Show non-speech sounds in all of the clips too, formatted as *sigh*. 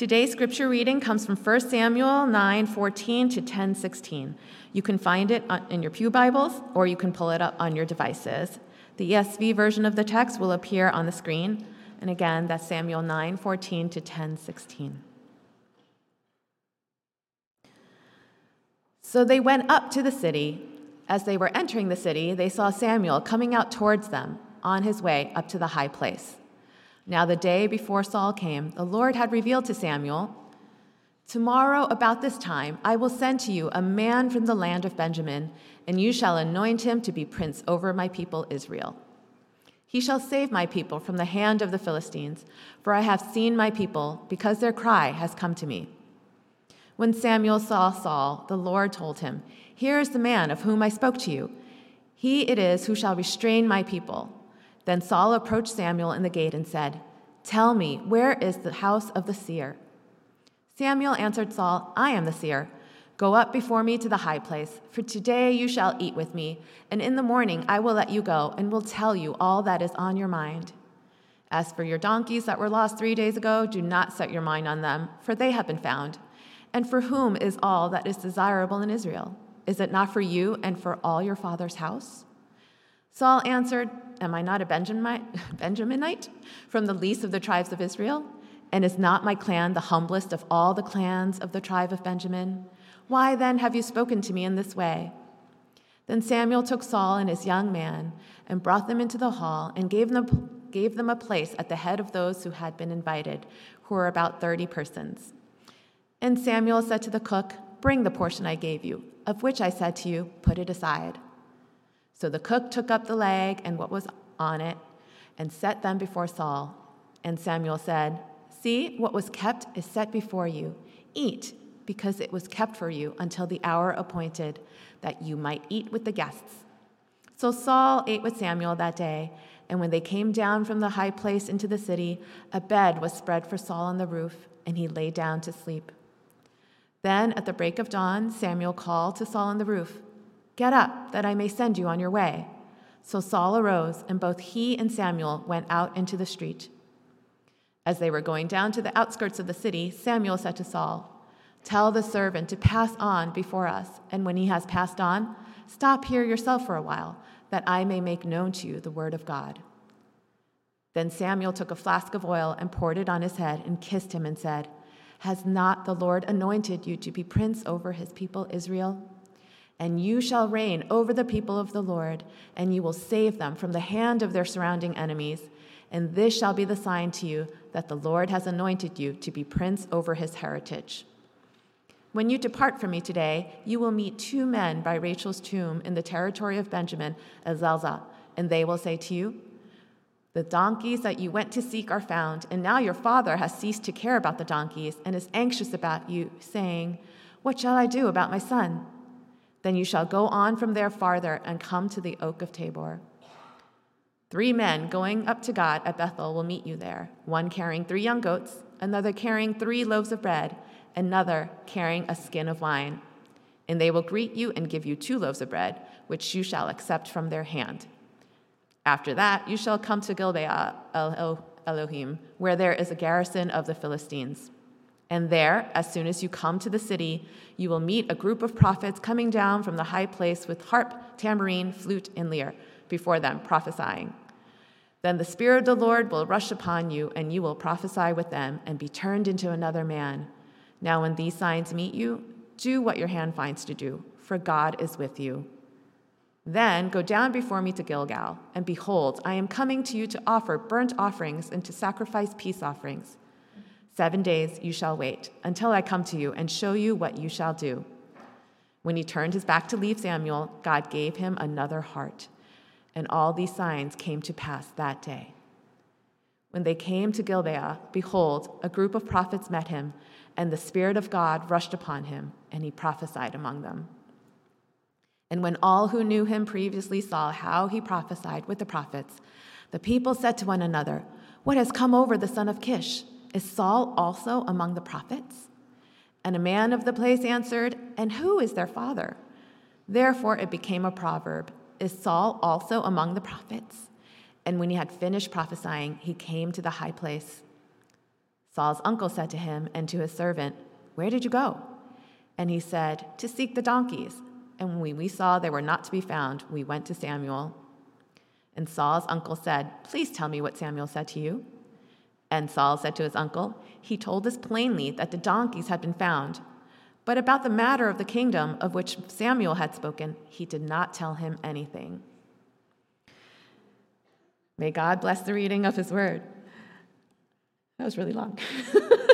Today's scripture reading comes from 1 Samuel 9 14 to 10 16. You can find it in your Pew Bibles or you can pull it up on your devices. The ESV version of the text will appear on the screen. And again, that's Samuel 9 14 to 10 16. So they went up to the city. As they were entering the city, they saw Samuel coming out towards them on his way up to the high place. Now, the day before Saul came, the Lord had revealed to Samuel, Tomorrow, about this time, I will send to you a man from the land of Benjamin, and you shall anoint him to be prince over my people Israel. He shall save my people from the hand of the Philistines, for I have seen my people, because their cry has come to me. When Samuel saw Saul, the Lord told him, Here is the man of whom I spoke to you. He it is who shall restrain my people. Then Saul approached Samuel in the gate and said, Tell me, where is the house of the seer? Samuel answered Saul, I am the seer. Go up before me to the high place, for today you shall eat with me, and in the morning I will let you go and will tell you all that is on your mind. As for your donkeys that were lost three days ago, do not set your mind on them, for they have been found. And for whom is all that is desirable in Israel? Is it not for you and for all your father's house? Saul answered, Am I not a *laughs* Benjaminite from the least of the tribes of Israel? And is not my clan the humblest of all the clans of the tribe of Benjamin? Why then have you spoken to me in this way? Then Samuel took Saul and his young man and brought them into the hall and gave them, gave them a place at the head of those who had been invited, who were about 30 persons. And Samuel said to the cook, Bring the portion I gave you, of which I said to you, Put it aside. So the cook took up the leg and what was on it and set them before Saul. And Samuel said, See, what was kept is set before you. Eat, because it was kept for you until the hour appointed, that you might eat with the guests. So Saul ate with Samuel that day, and when they came down from the high place into the city, a bed was spread for Saul on the roof, and he lay down to sleep. Then at the break of dawn, Samuel called to Saul on the roof, Get up, that I may send you on your way. So Saul arose, and both he and Samuel went out into the street. As they were going down to the outskirts of the city, Samuel said to Saul, Tell the servant to pass on before us, and when he has passed on, stop here yourself for a while, that I may make known to you the word of God. Then Samuel took a flask of oil and poured it on his head and kissed him and said, Has not the Lord anointed you to be prince over his people Israel? And you shall reign over the people of the Lord, and you will save them from the hand of their surrounding enemies and this shall be the sign to you that the Lord has anointed you to be prince over his heritage. When you depart from me today, you will meet two men by Rachel's tomb in the territory of Benjamin at and they will say to you, The donkeys that you went to seek are found, and now your father has ceased to care about the donkeys and is anxious about you, saying, What shall I do about my son? Then you shall go on from there farther and come to the oak of Tabor. Three men going up to God at Bethel will meet you there, one carrying three young goats, another carrying three loaves of bread, another carrying a skin of wine. And they will greet you and give you two loaves of bread, which you shall accept from their hand. After that, you shall come to Gibeah Elohim, where there is a garrison of the Philistines. And there, as soon as you come to the city, you will meet a group of prophets coming down from the high place with harp, tambourine, flute, and lyre before them, prophesying. Then the Spirit of the Lord will rush upon you, and you will prophesy with them and be turned into another man. Now, when these signs meet you, do what your hand finds to do, for God is with you. Then go down before me to Gilgal, and behold, I am coming to you to offer burnt offerings and to sacrifice peace offerings. Seven days you shall wait until I come to you and show you what you shall do. When he turned his back to leave Samuel, God gave him another heart and all these signs came to pass that day. When they came to Gibeah, behold, a group of prophets met him, and the Spirit of God rushed upon him, and he prophesied among them. And when all who knew him previously saw how he prophesied with the prophets, the people said to one another, What has come over the son of Kish? Is Saul also among the prophets? And a man of the place answered, And who is their father? Therefore it became a proverb is Saul also among the prophets? And when he had finished prophesying, he came to the high place. Saul's uncle said to him and to his servant, Where did you go? And he said, To seek the donkeys. And when we saw they were not to be found, we went to Samuel. And Saul's uncle said, Please tell me what Samuel said to you. And Saul said to his uncle, He told us plainly that the donkeys had been found. But about the matter of the kingdom of which Samuel had spoken, he did not tell him anything. May God bless the reading of his word. That was really long.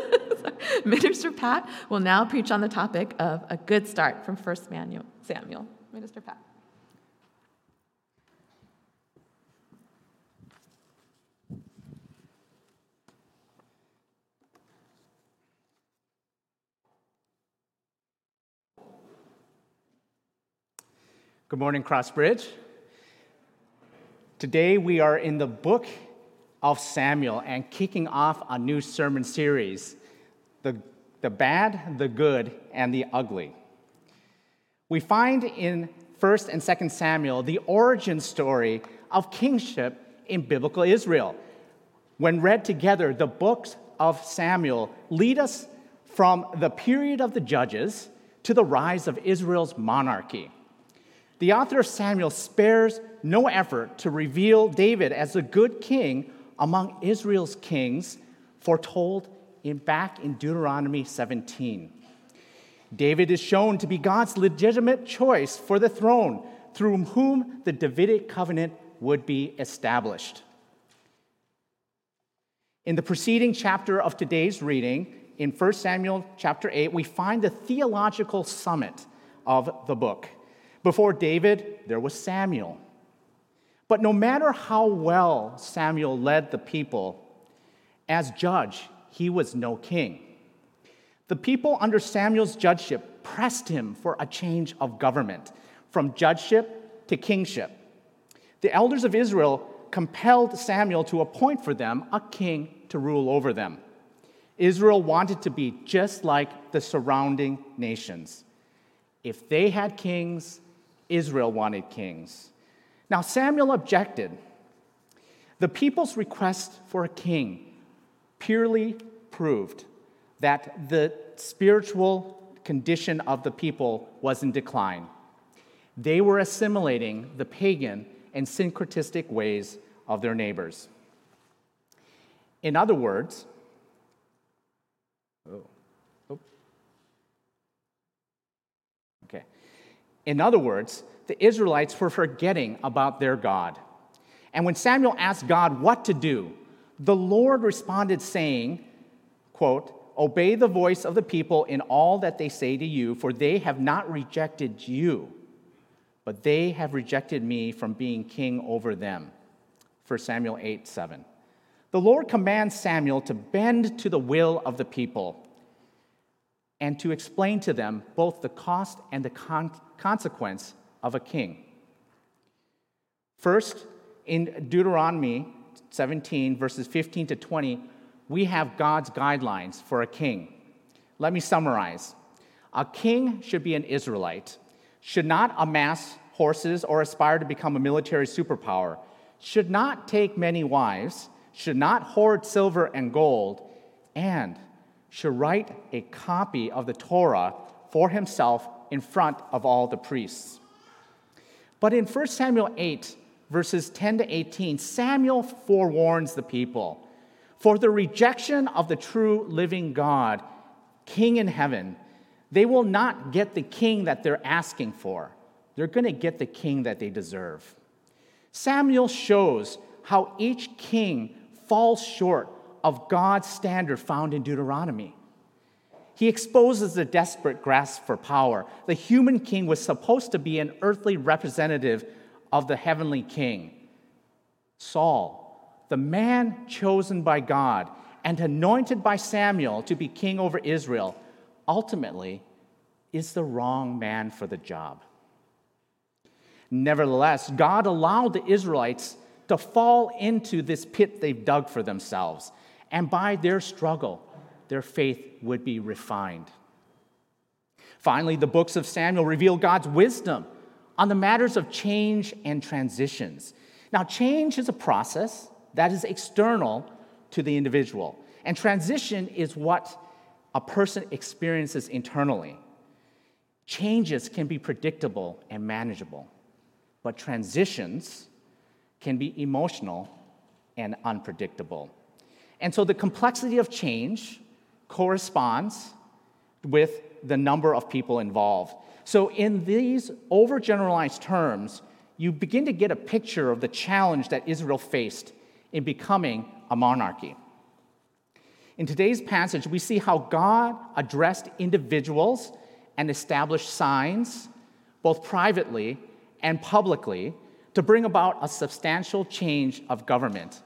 *laughs* Minister Pat will now preach on the topic of a good start from 1 Samuel. Minister Pat. Good morning, Crossbridge. Today we are in the book of Samuel and kicking off a new sermon series the, the bad, the good, and the ugly. We find in 1st and 2nd Samuel the origin story of kingship in biblical Israel. When read together, the books of Samuel lead us from the period of the judges to the rise of Israel's monarchy. The author of Samuel spares no effort to reveal David as a good king among Israel's kings foretold in, back in Deuteronomy 17. David is shown to be God's legitimate choice for the throne, through whom the Davidic covenant would be established. In the preceding chapter of today's reading, in 1 Samuel chapter 8, we find the theological summit of the book. Before David, there was Samuel. But no matter how well Samuel led the people, as judge, he was no king. The people under Samuel's judgeship pressed him for a change of government from judgeship to kingship. The elders of Israel compelled Samuel to appoint for them a king to rule over them. Israel wanted to be just like the surrounding nations. If they had kings, Israel wanted kings. Now, Samuel objected. The people's request for a king purely proved that the spiritual condition of the people was in decline. They were assimilating the pagan and syncretistic ways of their neighbors. In other words, oh. okay. In other words, the Israelites were forgetting about their God. And when Samuel asked God what to do, the Lord responded saying, quote, Obey the voice of the people in all that they say to you, for they have not rejected you, but they have rejected me from being king over them. 1 Samuel 8 7. The Lord commands Samuel to bend to the will of the people and to explain to them both the cost and the con- consequence of a king. First, in Deuteronomy 17, verses 15 to 20, we have God's guidelines for a king. Let me summarize. A king should be an Israelite, should not amass horses or aspire to become a military superpower, should not take many wives, should not hoard silver and gold, and should write a copy of the Torah for himself in front of all the priests. But in 1 Samuel 8, verses 10 to 18, Samuel forewarns the people for the rejection of the true living God, King in heaven, they will not get the king that they're asking for. They're going to get the king that they deserve. Samuel shows how each king falls short of God's standard found in Deuteronomy. He exposes the desperate grasp for power. The human king was supposed to be an earthly representative of the heavenly king. Saul, the man chosen by God and anointed by Samuel to be king over Israel, ultimately is the wrong man for the job. Nevertheless, God allowed the Israelites to fall into this pit they've dug for themselves. And by their struggle, their faith would be refined. Finally, the books of Samuel reveal God's wisdom on the matters of change and transitions. Now, change is a process that is external to the individual. And transition is what a person experiences internally. Changes can be predictable and manageable, but transitions can be emotional and unpredictable. And so the complexity of change corresponds with the number of people involved. So, in these overgeneralized terms, you begin to get a picture of the challenge that Israel faced in becoming a monarchy. In today's passage, we see how God addressed individuals and established signs, both privately and publicly, to bring about a substantial change of government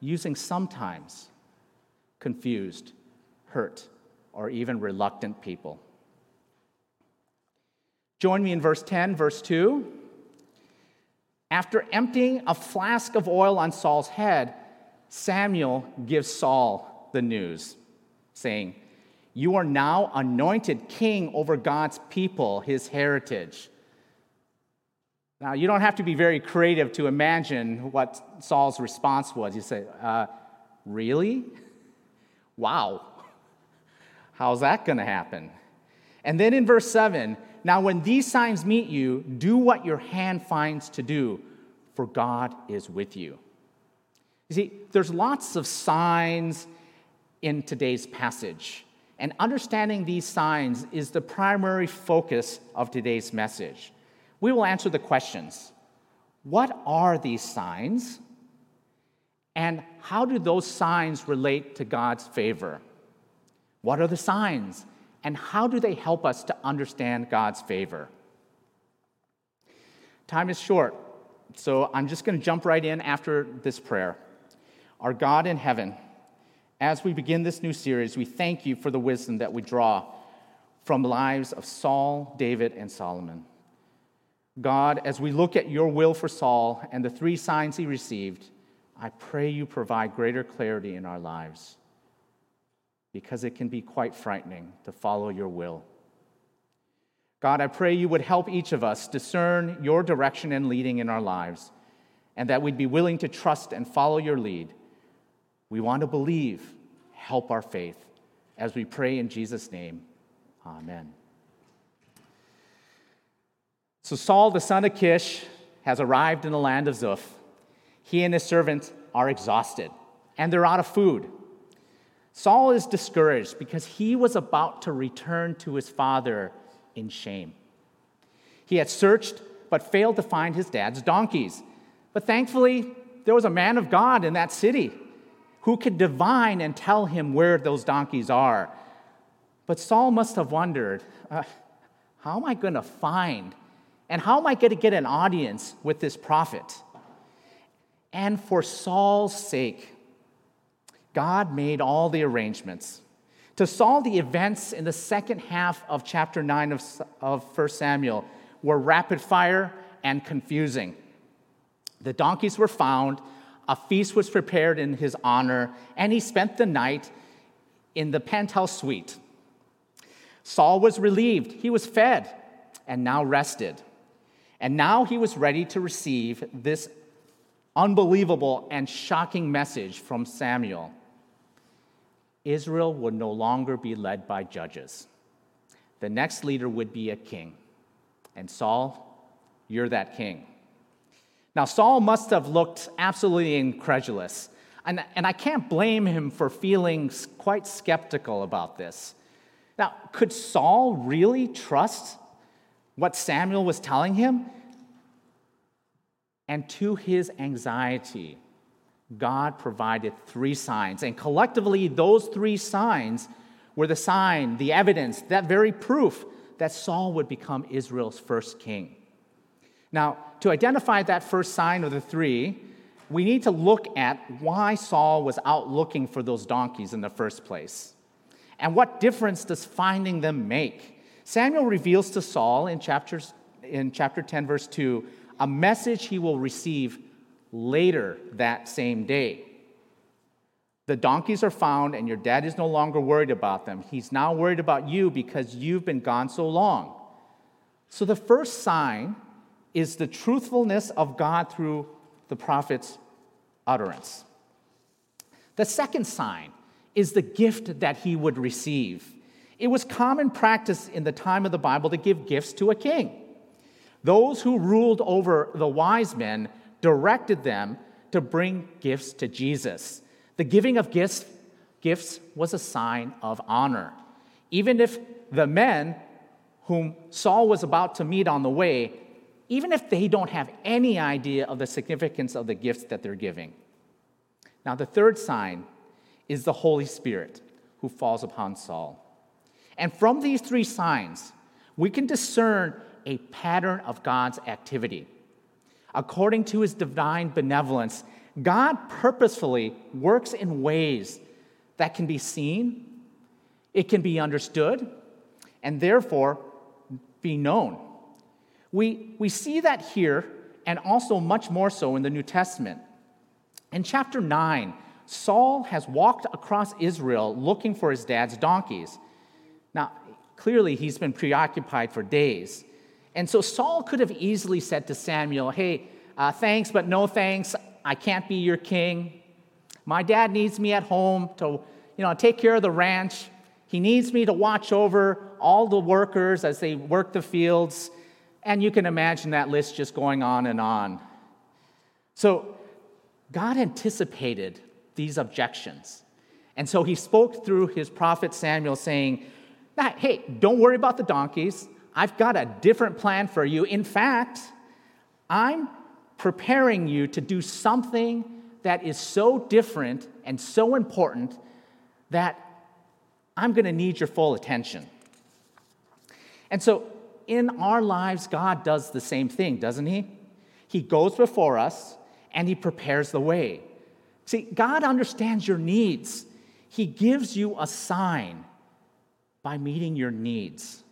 using sometimes confused, hurt, or even reluctant people. Join me in verse 10, verse 2. After emptying a flask of oil on Saul's head, Samuel gives Saul the news, saying, You are now anointed king over God's people, his heritage. Now, you don't have to be very creative to imagine what Saul's response was. You say, uh, Really? *laughs* Wow. How's that going to happen? And then in verse 7, now when these signs meet you, do what your hand finds to do, for God is with you. You see, there's lots of signs in today's passage, and understanding these signs is the primary focus of today's message. We will answer the questions What are these signs? And how do those signs relate to God's favor? What are the signs? And how do they help us to understand God's favor? Time is short, so I'm just going to jump right in after this prayer. Our God in heaven, as we begin this new series, we thank you for the wisdom that we draw from lives of Saul, David, and Solomon. God, as we look at your will for Saul and the three signs he received, I pray you provide greater clarity in our lives because it can be quite frightening to follow your will. God, I pray you would help each of us discern your direction and leading in our lives, and that we'd be willing to trust and follow your lead. We want to believe. Help our faith. As we pray in Jesus' name, amen. So, Saul, the son of Kish, has arrived in the land of Zuph. He and his servants are exhausted, and they're out of food. Saul is discouraged because he was about to return to his father in shame. He had searched but failed to find his dad's donkeys. But thankfully, there was a man of God in that city who could divine and tell him where those donkeys are. But Saul must have wondered uh, how am I going to find and how am I going to get an audience with this prophet? And for Saul's sake, God made all the arrangements. To Saul, the events in the second half of chapter 9 of, of 1 Samuel were rapid fire and confusing. The donkeys were found, a feast was prepared in his honor, and he spent the night in the penthouse suite. Saul was relieved, he was fed, and now rested. And now he was ready to receive this unbelievable and shocking message from Samuel. Israel would no longer be led by judges. The next leader would be a king. And Saul, you're that king. Now, Saul must have looked absolutely incredulous. And, and I can't blame him for feeling quite skeptical about this. Now, could Saul really trust what Samuel was telling him? And to his anxiety, God provided three signs. And collectively, those three signs were the sign, the evidence, that very proof that Saul would become Israel's first king. Now, to identify that first sign of the three, we need to look at why Saul was out looking for those donkeys in the first place. And what difference does finding them make? Samuel reveals to Saul in, chapters, in chapter 10, verse 2, a message he will receive later that same day. The donkeys are found, and your dad is no longer worried about them. He's now worried about you because you've been gone so long. So, the first sign is the truthfulness of God through the prophet's utterance. The second sign is the gift that he would receive. It was common practice in the time of the Bible to give gifts to a king. Those who ruled over the wise men directed them to bring gifts to Jesus. The giving of gifts, gifts was a sign of honor. Even if the men whom Saul was about to meet on the way, even if they don't have any idea of the significance of the gifts that they're giving. Now, the third sign is the Holy Spirit who falls upon Saul. And from these three signs, we can discern a pattern of God's activity. According to his divine benevolence, God purposefully works in ways that can be seen, it can be understood, and therefore be known. We, we see that here and also much more so in the New Testament. In chapter 9, Saul has walked across Israel looking for his dad's donkeys. Now, clearly, he's been preoccupied for days. And so Saul could have easily said to Samuel, Hey, uh, thanks, but no thanks. I can't be your king. My dad needs me at home to you know, take care of the ranch. He needs me to watch over all the workers as they work the fields. And you can imagine that list just going on and on. So God anticipated these objections. And so he spoke through his prophet Samuel saying, Hey, don't worry about the donkeys. I've got a different plan for you. In fact, I'm preparing you to do something that is so different and so important that I'm going to need your full attention. And so in our lives, God does the same thing, doesn't He? He goes before us and He prepares the way. See, God understands your needs. He gives you a sign by meeting your needs,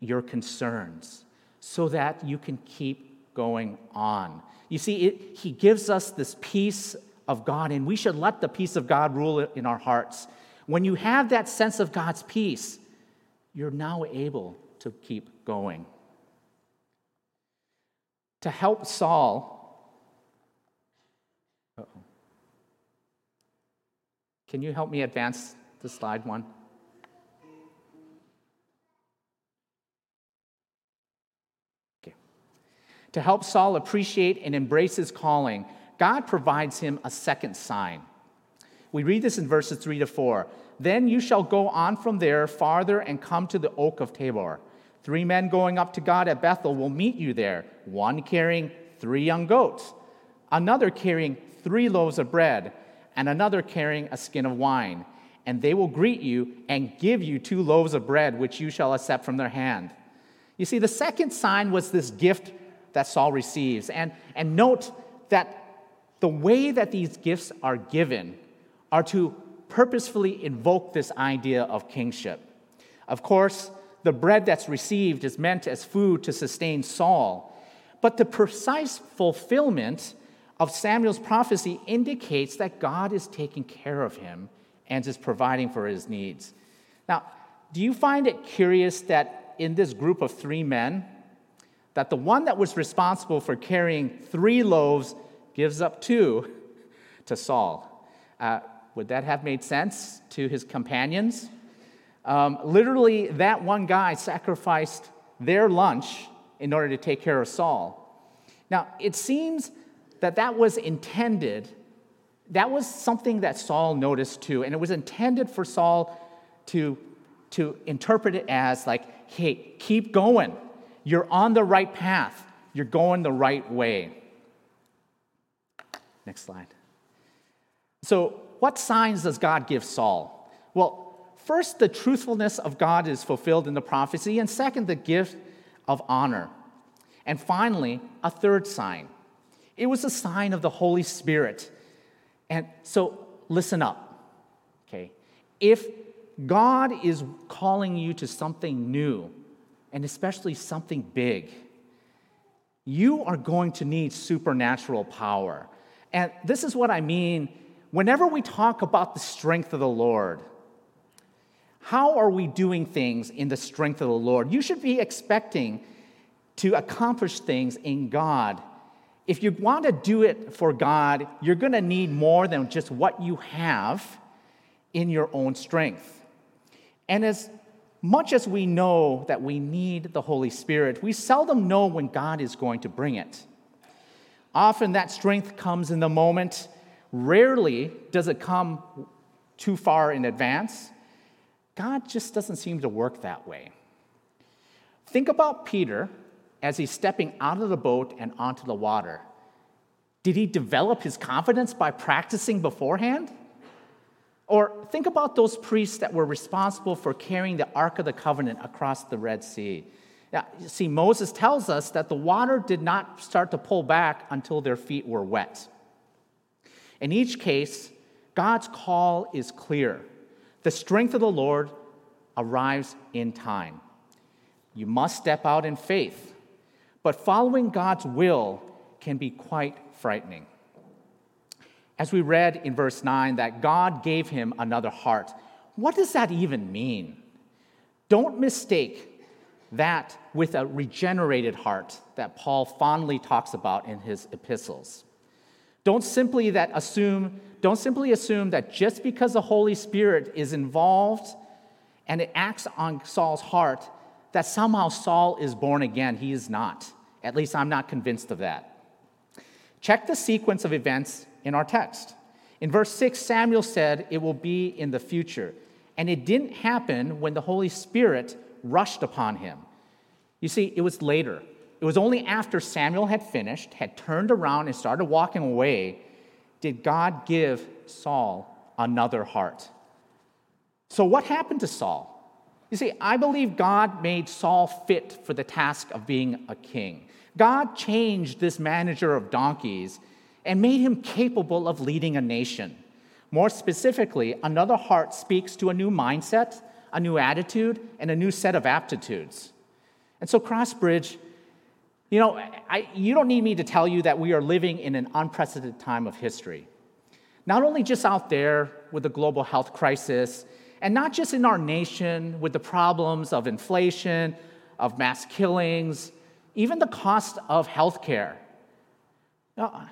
your concerns, so that you can keep going on. You see, it, He gives us this peace of God, and we should let the peace of God rule in our hearts. When you have that sense of God's peace, you're now able to keep going. To help Saul, Uh-oh. can you help me advance the slide one? To help Saul appreciate and embrace his calling, God provides him a second sign. We read this in verses 3 to 4. Then you shall go on from there farther and come to the oak of Tabor. Three men going up to God at Bethel will meet you there, one carrying three young goats, another carrying three loaves of bread, and another carrying a skin of wine. And they will greet you and give you two loaves of bread, which you shall accept from their hand. You see, the second sign was this gift that Saul receives. And, and note that the way that these gifts are given are to purposefully invoke this idea of kingship. Of course, the bread that's received is meant as food to sustain Saul, but the precise fulfillment of Samuel's prophecy indicates that God is taking care of him and is providing for his needs. Now, do you find it curious that in this group of three men, that the one that was responsible for carrying three loaves gives up two *laughs* to Saul? Uh, would that have made sense to his companions? Um, literally, that one guy sacrificed their lunch in order to take care of Saul. Now, it seems that that was intended, that was something that Saul noticed too, and it was intended for Saul to, to interpret it as like, hey, keep going. You're on the right path, you're going the right way. Next slide. So, what signs does God give Saul? Well, first, the truthfulness of God is fulfilled in the prophecy, and second, the gift of honor. And finally, a third sign. It was a sign of the Holy Spirit. And so, listen up, okay? If God is calling you to something new, and especially something big, you are going to need supernatural power. And this is what I mean whenever we talk about the strength of the Lord, how are we doing things in the strength of the Lord? You should be expecting to accomplish things in God if you want to do it for God, you're going to need more than just what you have in your own strength. And as much as we know that we need the Holy Spirit, we seldom know when God is going to bring it. Often that strength comes in the moment. Rarely does it come too far in advance. God just doesn't seem to work that way. Think about Peter as he's stepping out of the boat and onto the water. Did he develop his confidence by practicing beforehand? Or think about those priests that were responsible for carrying the Ark of the Covenant across the Red Sea. Now, see, Moses tells us that the water did not start to pull back until their feet were wet. In each case, God's call is clear. The strength of the Lord arrives in time. You must step out in faith, but following God's will can be quite frightening. As we read in verse 9 that God gave him another heart, what does that even mean? Don't mistake that with a regenerated heart that Paul fondly talks about in his epistles. Don't simply that assume don't simply assume that just because the Holy Spirit is involved and it acts on Saul's heart that somehow Saul is born again. He is not. At least I'm not convinced of that. Check the sequence of events in our text. In verse 6, Samuel said it will be in the future. And it didn't happen when the Holy Spirit rushed upon him. You see, it was later. It was only after Samuel had finished, had turned around, and started walking away, did God give Saul another heart. So, what happened to Saul? You see, I believe God made Saul fit for the task of being a king. God changed this manager of donkeys and made him capable of leading a nation. More specifically, another heart speaks to a new mindset, a new attitude, and a new set of aptitudes. And so, Crossbridge, you know, I, you don't need me to tell you that we are living in an unprecedented time of history. Not only just out there with the global health crisis, and not just in our nation with the problems of inflation, of mass killings, even the cost of healthcare. Now,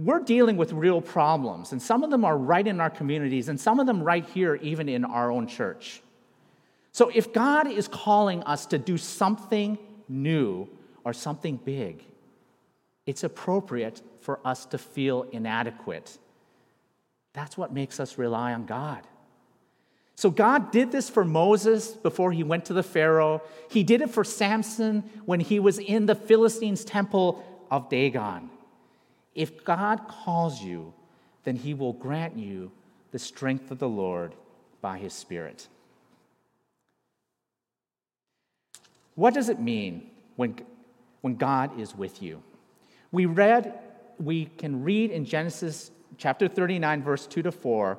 we're dealing with real problems, and some of them are right in our communities, and some of them right here, even in our own church. So, if God is calling us to do something new or something big, it's appropriate for us to feel inadequate. That's what makes us rely on God. So God did this for Moses before he went to the Pharaoh. He did it for Samson when he was in the Philistines' temple of Dagon. If God calls you, then he will grant you the strength of the Lord by his Spirit. What does it mean when, when God is with you? We read, we can read in Genesis chapter 39, verse 2 to 4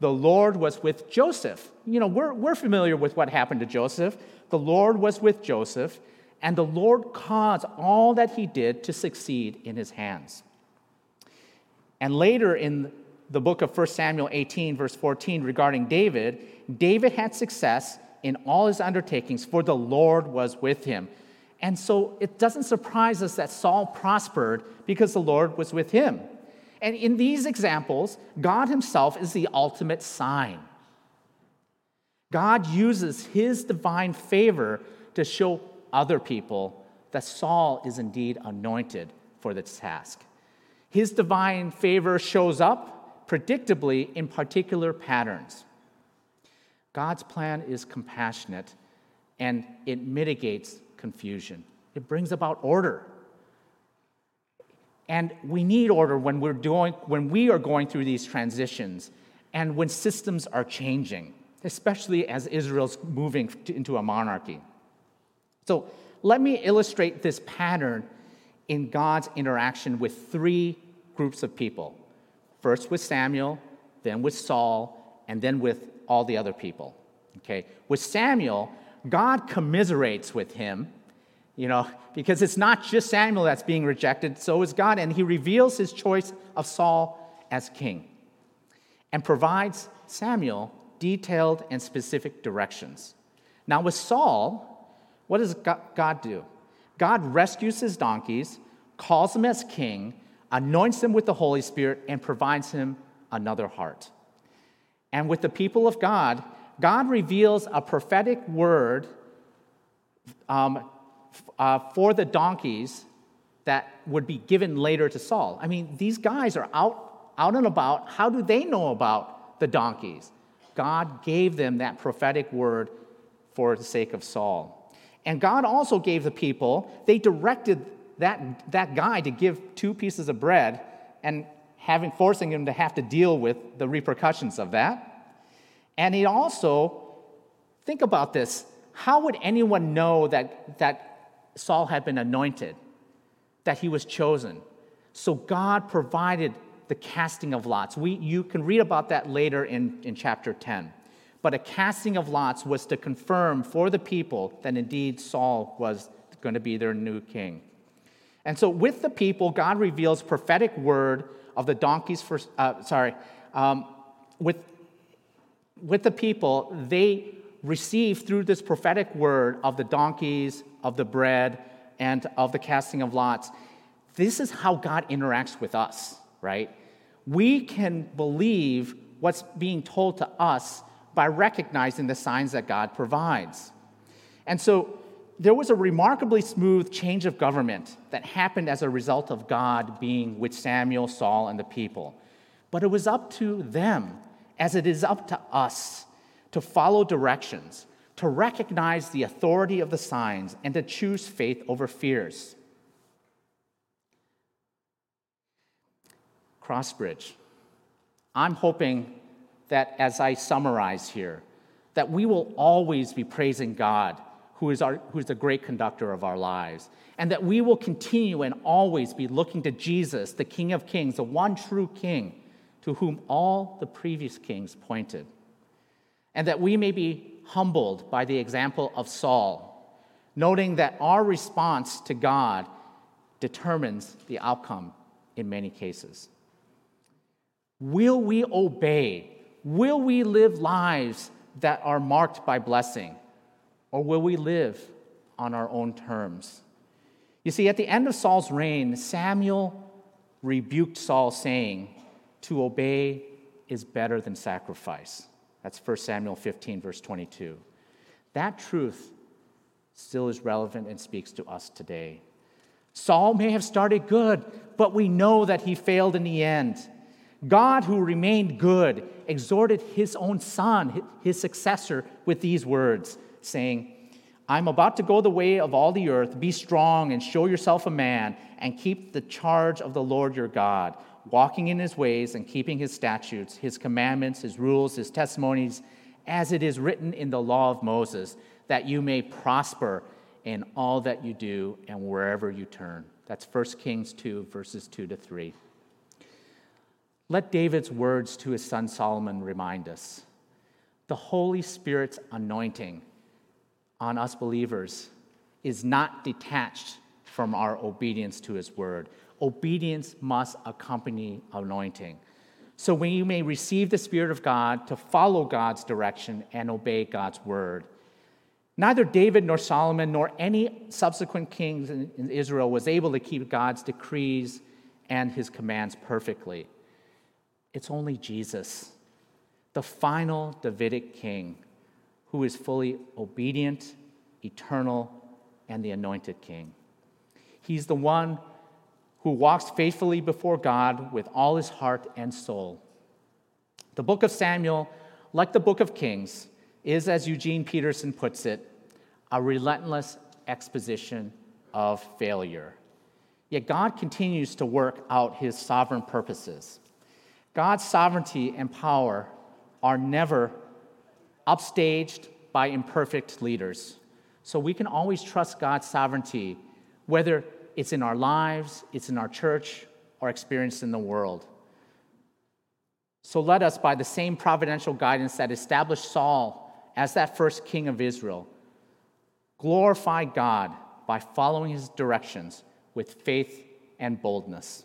the Lord was with Joseph. You know, we're, we're familiar with what happened to Joseph. The Lord was with Joseph, and the Lord caused all that he did to succeed in his hands. And later in the book of 1 Samuel 18, verse 14, regarding David, David had success in all his undertakings, for the Lord was with him. And so it doesn't surprise us that Saul prospered because the Lord was with him. And in these examples, God Himself is the ultimate sign. God uses His divine favor to show other people that Saul is indeed anointed for this task. His divine favor shows up predictably in particular patterns. God's plan is compassionate and it mitigates confusion. It brings about order. And we need order when we're doing when we are going through these transitions and when systems are changing, especially as Israel's moving into a monarchy. So, let me illustrate this pattern in God's interaction with three groups of people. First with Samuel, then with Saul, and then with all the other people. Okay? With Samuel, God commiserates with him you know, because it's not just Samuel that's being rejected, so is God. And he reveals his choice of Saul as king and provides Samuel detailed and specific directions. Now, with Saul, what does God do? God rescues his donkeys, calls him as king, anoints him with the Holy Spirit, and provides him another heart. And with the people of God, God reveals a prophetic word um, uh, for the donkeys that would be given later to Saul. I mean, these guys are out, out and about. How do they know about the donkeys? God gave them that prophetic word for the sake of Saul. And God also gave the people, they directed that, that guy to give two pieces of bread and having forcing him to have to deal with the repercussions of that. And he also, think about this, how would anyone know that, that Saul had been anointed, that he was chosen? So God provided the casting of lots. We, you can read about that later in, in chapter 10. But a casting of lots was to confirm for the people that indeed Saul was going to be their new king. And so, with the people, God reveals prophetic word of the donkeys for, uh, sorry, um, with, with the people, they receive through this prophetic word of the donkeys, of the bread, and of the casting of lots. This is how God interacts with us right? We can believe what's being told to us by recognizing the signs that God provides. And so there was a remarkably smooth change of government that happened as a result of God being with Samuel, Saul, and the people. But it was up to them, as it is up to us, to follow directions, to recognize the authority of the signs, and to choose faith over fears. Crossbridge. I'm hoping that as I summarize here, that we will always be praising God, who is, our, who is the great conductor of our lives, and that we will continue and always be looking to Jesus, the King of Kings, the one true King, to whom all the previous kings pointed. And that we may be humbled by the example of Saul, noting that our response to God determines the outcome in many cases. Will we obey? Will we live lives that are marked by blessing? Or will we live on our own terms? You see, at the end of Saul's reign, Samuel rebuked Saul, saying, To obey is better than sacrifice. That's 1 Samuel 15, verse 22. That truth still is relevant and speaks to us today. Saul may have started good, but we know that he failed in the end. God, who remained good, exhorted his own son, his successor, with these words, saying, I'm about to go the way of all the earth. Be strong and show yourself a man, and keep the charge of the Lord your God, walking in his ways and keeping his statutes, his commandments, his rules, his testimonies, as it is written in the law of Moses, that you may prosper in all that you do and wherever you turn. That's 1 Kings 2, verses 2 to 3. Let David's words to his son Solomon remind us the Holy Spirit's anointing on us believers is not detached from our obedience to his word. Obedience must accompany anointing. So we may receive the Spirit of God to follow God's direction and obey God's word. Neither David nor Solomon nor any subsequent kings in Israel was able to keep God's decrees and his commands perfectly. It's only Jesus, the final Davidic king, who is fully obedient, eternal, and the anointed king. He's the one who walks faithfully before God with all his heart and soul. The book of Samuel, like the book of Kings, is, as Eugene Peterson puts it, a relentless exposition of failure. Yet God continues to work out his sovereign purposes. God's sovereignty and power are never upstaged by imperfect leaders. So we can always trust God's sovereignty, whether it's in our lives, it's in our church, or experienced in the world. So let us, by the same providential guidance that established Saul as that first king of Israel, glorify God by following his directions with faith and boldness.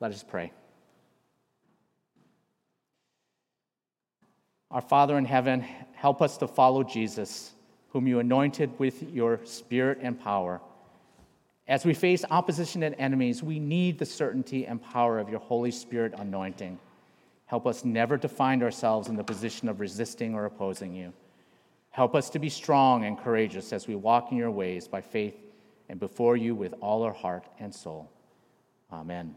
Let us pray. Our Father in heaven, help us to follow Jesus, whom you anointed with your spirit and power, As we face opposition and enemies, we need the certainty and power of your Holy Spirit anointing. Help us never to find ourselves in the position of resisting or opposing you. Help us to be strong and courageous as we walk in your ways by faith and before you with all our heart and soul. Amen.